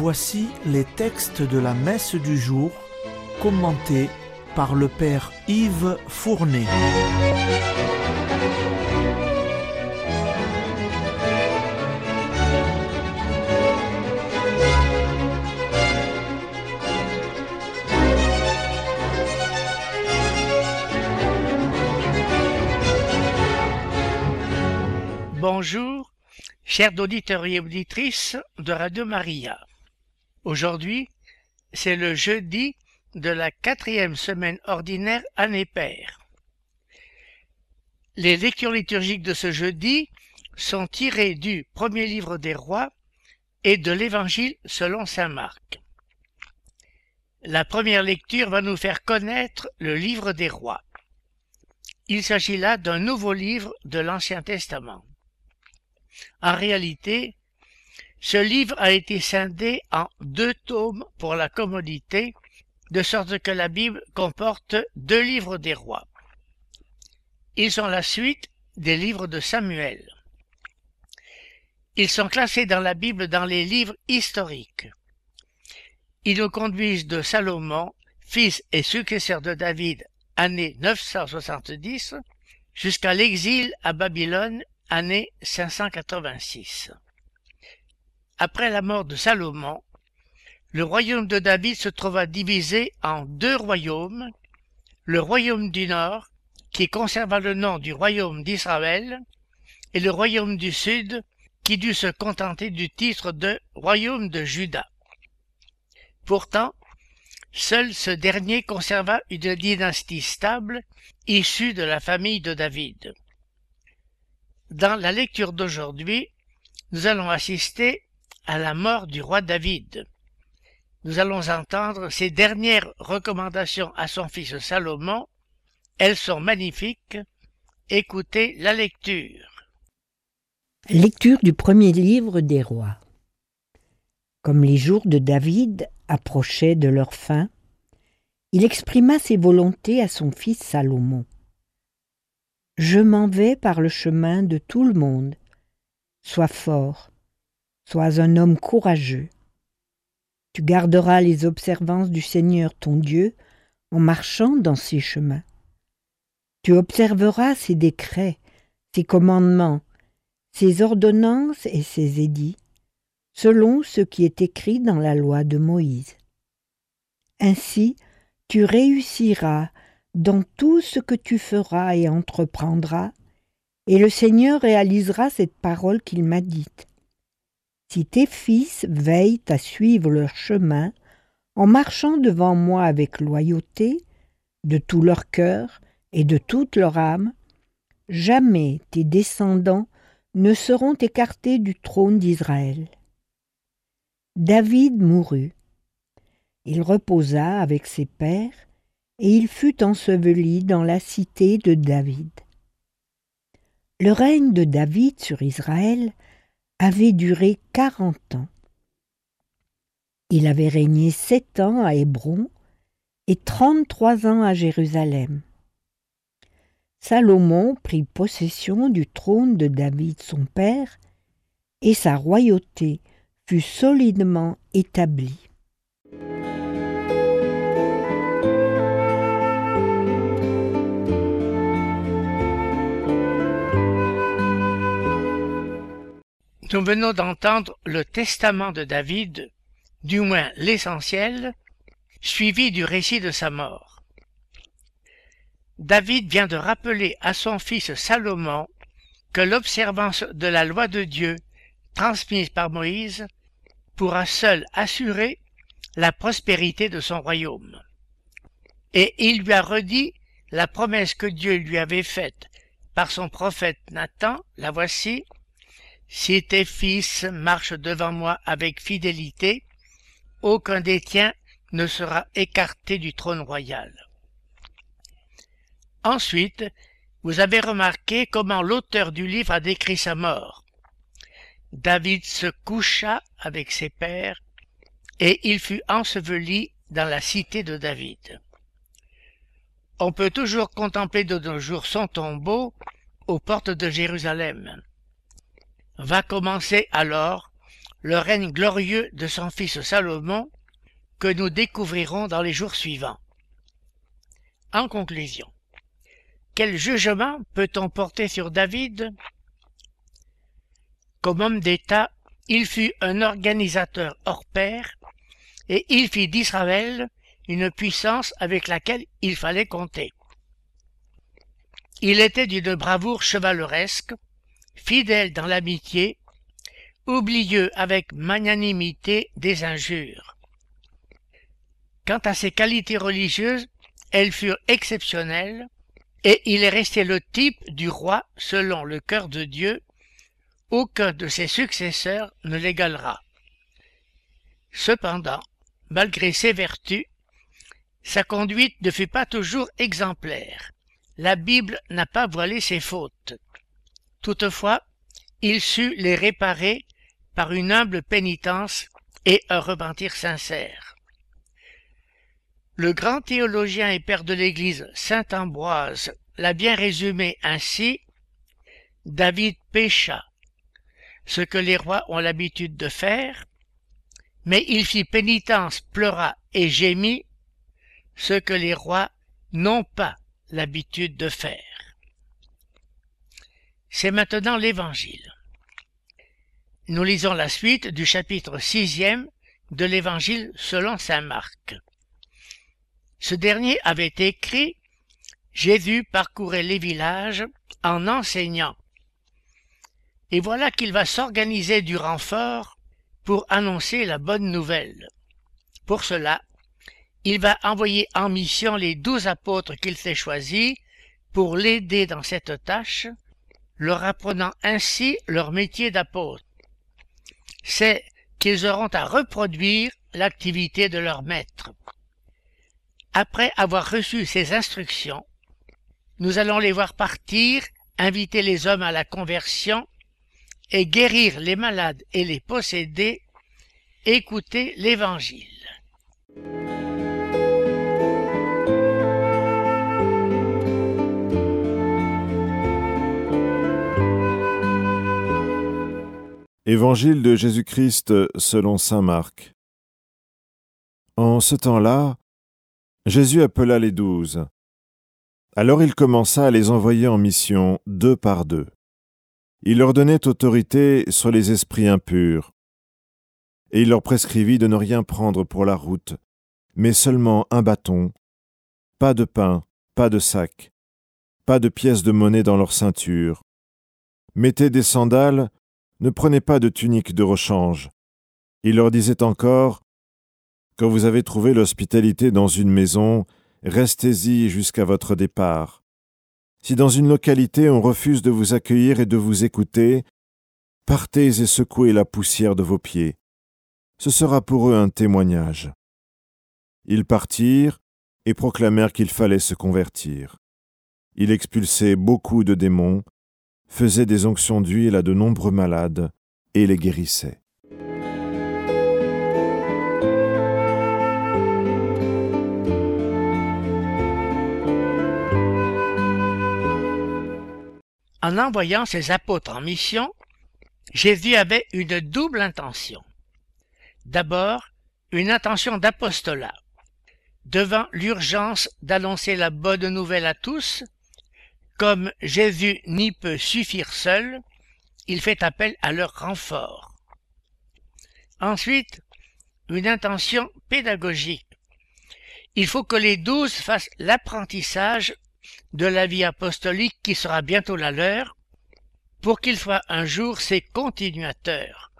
Voici les textes de la messe du jour commentés par le Père Yves Fournet. Bonjour, chers auditeurs et auditrices de Radio Maria. Aujourd'hui, c'est le jeudi de la quatrième semaine ordinaire année paire. Les lectures liturgiques de ce jeudi sont tirées du premier livre des rois et de l'évangile selon saint Marc. La première lecture va nous faire connaître le livre des rois. Il s'agit là d'un nouveau livre de l'Ancien Testament. En réalité, ce livre a été scindé en deux tomes pour la commodité, de sorte que la Bible comporte deux livres des rois. Ils sont la suite des livres de Samuel. Ils sont classés dans la Bible dans les livres historiques. Ils nous conduisent de Salomon, fils et successeur de David, année 970, jusqu'à l'exil à Babylone, année 586. Après la mort de Salomon, le royaume de David se trouva divisé en deux royaumes, le royaume du nord, qui conserva le nom du royaume d'Israël, et le royaume du sud, qui dut se contenter du titre de royaume de Juda. Pourtant, seul ce dernier conserva une dynastie stable, issue de la famille de David. Dans la lecture d'aujourd'hui, nous allons assister à la mort du roi David. Nous allons entendre ses dernières recommandations à son fils Salomon. Elles sont magnifiques. Écoutez la lecture. Lecture du premier livre des rois. Comme les jours de David approchaient de leur fin, il exprima ses volontés à son fils Salomon. Je m'en vais par le chemin de tout le monde. Sois fort, sois un homme courageux. Tu garderas les observances du Seigneur ton Dieu en marchant dans ses chemins. Tu observeras ses décrets, ses commandements, ses ordonnances et ses édits, selon ce qui est écrit dans la loi de Moïse. Ainsi, tu réussiras dans tout ce que tu feras et entreprendras, et le Seigneur réalisera cette parole qu'il m'a dite. Si tes fils veillent à suivre leur chemin, en marchant devant moi avec loyauté, de tout leur cœur et de toute leur âme, jamais tes descendants ne seront écartés du trône d'Israël. David mourut. Il reposa avec ses pères, et il fut enseveli dans la cité de David. Le règne de David sur Israël avait duré quarante ans. Il avait régné sept ans à Hébron et trente-trois ans à Jérusalem. Salomon prit possession du trône de David son père, et sa royauté fut solidement établie. Nous venons d'entendre le testament de David, du moins l'essentiel, suivi du récit de sa mort. David vient de rappeler à son fils Salomon que l'observance de la loi de Dieu, transmise par Moïse, pourra seule assurer la prospérité de son royaume. Et il lui a redit la promesse que Dieu lui avait faite par son prophète Nathan, la voici, si tes fils marchent devant moi avec fidélité, aucun des tiens ne sera écarté du trône royal. Ensuite, vous avez remarqué comment l'auteur du livre a décrit sa mort. David se coucha avec ses pères, et il fut enseveli dans la cité de David. On peut toujours contempler de nos jours son tombeau aux portes de Jérusalem. Va commencer alors le règne glorieux de son fils Salomon que nous découvrirons dans les jours suivants. En conclusion, quel jugement peut-on porter sur David? Comme homme d'État, il fut un organisateur hors pair et il fit d'Israël une puissance avec laquelle il fallait compter. Il était d'une bravoure chevaleresque, fidèle dans l'amitié, oublieux avec magnanimité des injures. Quant à ses qualités religieuses, elles furent exceptionnelles, et il est resté le type du roi selon le cœur de Dieu. Aucun de ses successeurs ne l'égalera. Cependant, malgré ses vertus, sa conduite ne fut pas toujours exemplaire. La Bible n'a pas voilé ses fautes. Toutefois, il sut les réparer par une humble pénitence et un repentir sincère. Le grand théologien et père de l'Église saint Ambroise l'a bien résumé ainsi David pécha, ce que les rois ont l'habitude de faire, mais il fit pénitence, pleura et gémit, ce que les rois n'ont pas l'habitude de faire. C'est maintenant l'Évangile. Nous lisons la suite du chapitre sixième de l'Évangile selon saint Marc. Ce dernier avait écrit Jésus parcourait les villages en enseignant. Et voilà qu'il va s'organiser du renfort pour annoncer la bonne nouvelle. Pour cela, il va envoyer en mission les douze apôtres qu'il s'est choisis pour l'aider dans cette tâche, leur apprenant ainsi leur métier d'apôtre. C'est qu'ils auront à reproduire l'activité de leur maître. Après avoir reçu ces instructions, nous allons les voir partir, inviter les hommes à la conversion et guérir les malades et les possédés, écouter l'Évangile. Évangile de Jésus-Christ selon Saint Marc. En ce temps-là, Jésus appela les douze. Alors il commença à les envoyer en mission deux par deux. Il leur donnait autorité sur les esprits impurs. Et il leur prescrivit de ne rien prendre pour la route, mais seulement un bâton, pas de pain, pas de sac, pas de pièces de monnaie dans leur ceinture. Mettez des sandales, ne prenez pas de tunique de rechange. Il leur disait encore quand vous avez trouvé l'hospitalité dans une maison, restez-y jusqu'à votre départ. Si dans une localité on refuse de vous accueillir et de vous écouter, partez et secouez la poussière de vos pieds. Ce sera pour eux un témoignage. Ils partirent et proclamèrent qu'il fallait se convertir. Il expulsait beaucoup de démons, faisait des onctions d'huile à de nombreux malades et les guérissait. En envoyant ses apôtres en mission, Jésus avait une double intention. D'abord, une intention d'apostolat. Devant l'urgence d'annoncer la bonne nouvelle à tous, comme Jésus n'y peut suffire seul, il fait appel à leur renfort. Ensuite, une intention pédagogique. Il faut que les douze fassent l'apprentissage de la vie apostolique qui sera bientôt la leur, pour qu'il soit un jour ses continuateurs.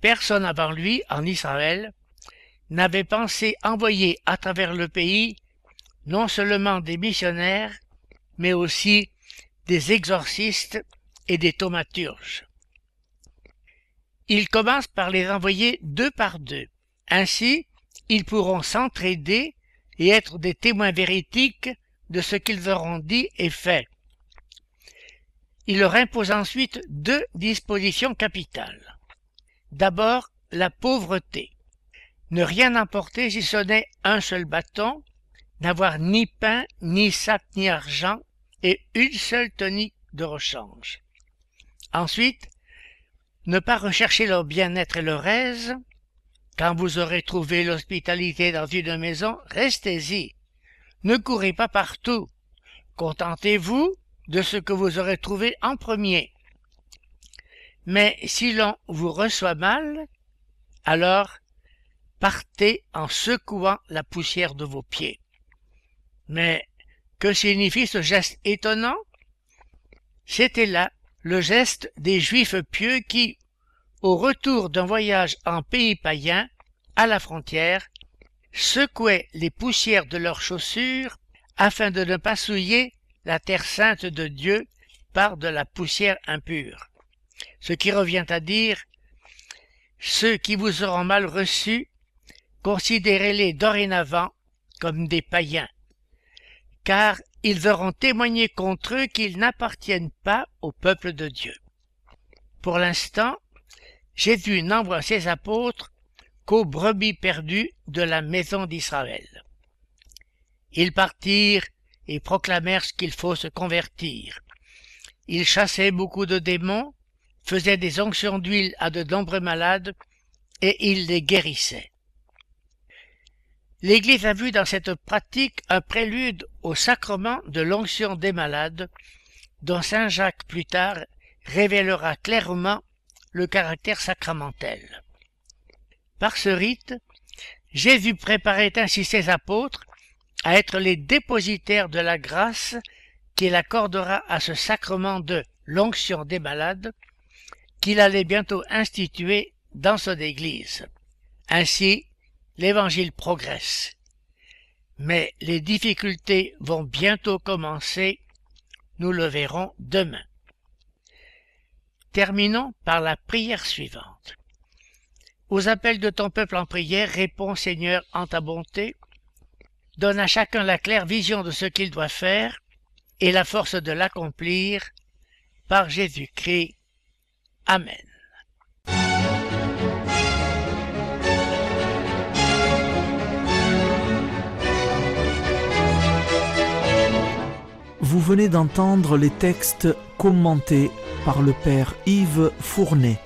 Personne avant lui, en Israël, n'avait pensé envoyer à travers le pays non seulement des missionnaires, mais aussi des exorcistes et des thaumaturges. Il commence par les envoyer deux par deux. Ainsi, ils pourront s'entraider et être des témoins véritiques de ce qu'ils auront dit et fait. Il leur impose ensuite deux dispositions capitales. D'abord, la pauvreté. Ne rien emporter si ce n'est un seul bâton, n'avoir ni pain, ni sac, ni argent, et une seule tonique de rechange. Ensuite, Ne pas rechercher leur bien-être et leur aise. Quand vous aurez trouvé l'hospitalité dans une maison, restez-y. Ne courez pas partout. Contentez-vous de ce que vous aurez trouvé en premier. Mais si l'on vous reçoit mal, alors partez en secouant la poussière de vos pieds. Mais que signifie ce geste étonnant? C'était là le geste des Juifs pieux qui, au retour d'un voyage en pays païen, à la frontière, secouaient les poussières de leurs chaussures afin de ne pas souiller la terre sainte de Dieu par de la poussière impure. Ce qui revient à dire ceux qui vous auront mal reçus, considérez-les dorénavant comme des païens, car ils auront témoigné contre eux qu'ils n'appartiennent pas au peuple de Dieu. Pour l'instant, Jésus n'envoie ses apôtres qu'aux brebis perdues de la maison d'Israël. Ils partirent et proclamèrent qu'il faut se convertir. Ils chassaient beaucoup de démons, faisaient des onctions d'huile à de nombreux malades, et ils les guérissaient. L'Église a vu dans cette pratique un prélude au sacrement de l'onction des malades, dont Saint Jacques plus tard révélera clairement le caractère sacramentel. Par ce rite, Jésus préparait ainsi ses apôtres à être les dépositaires de la grâce qu'il accordera à ce sacrement de l'onction des malades qu'il allait bientôt instituer dans son Église. Ainsi, l'Évangile progresse. Mais les difficultés vont bientôt commencer, nous le verrons demain. Terminons par la prière suivante. Aux appels de ton peuple en prière, réponds Seigneur en ta bonté, donne à chacun la claire vision de ce qu'il doit faire et la force de l'accomplir par Jésus-Christ. Amen. Vous venez d'entendre les textes commentés par le Père Yves Fournet.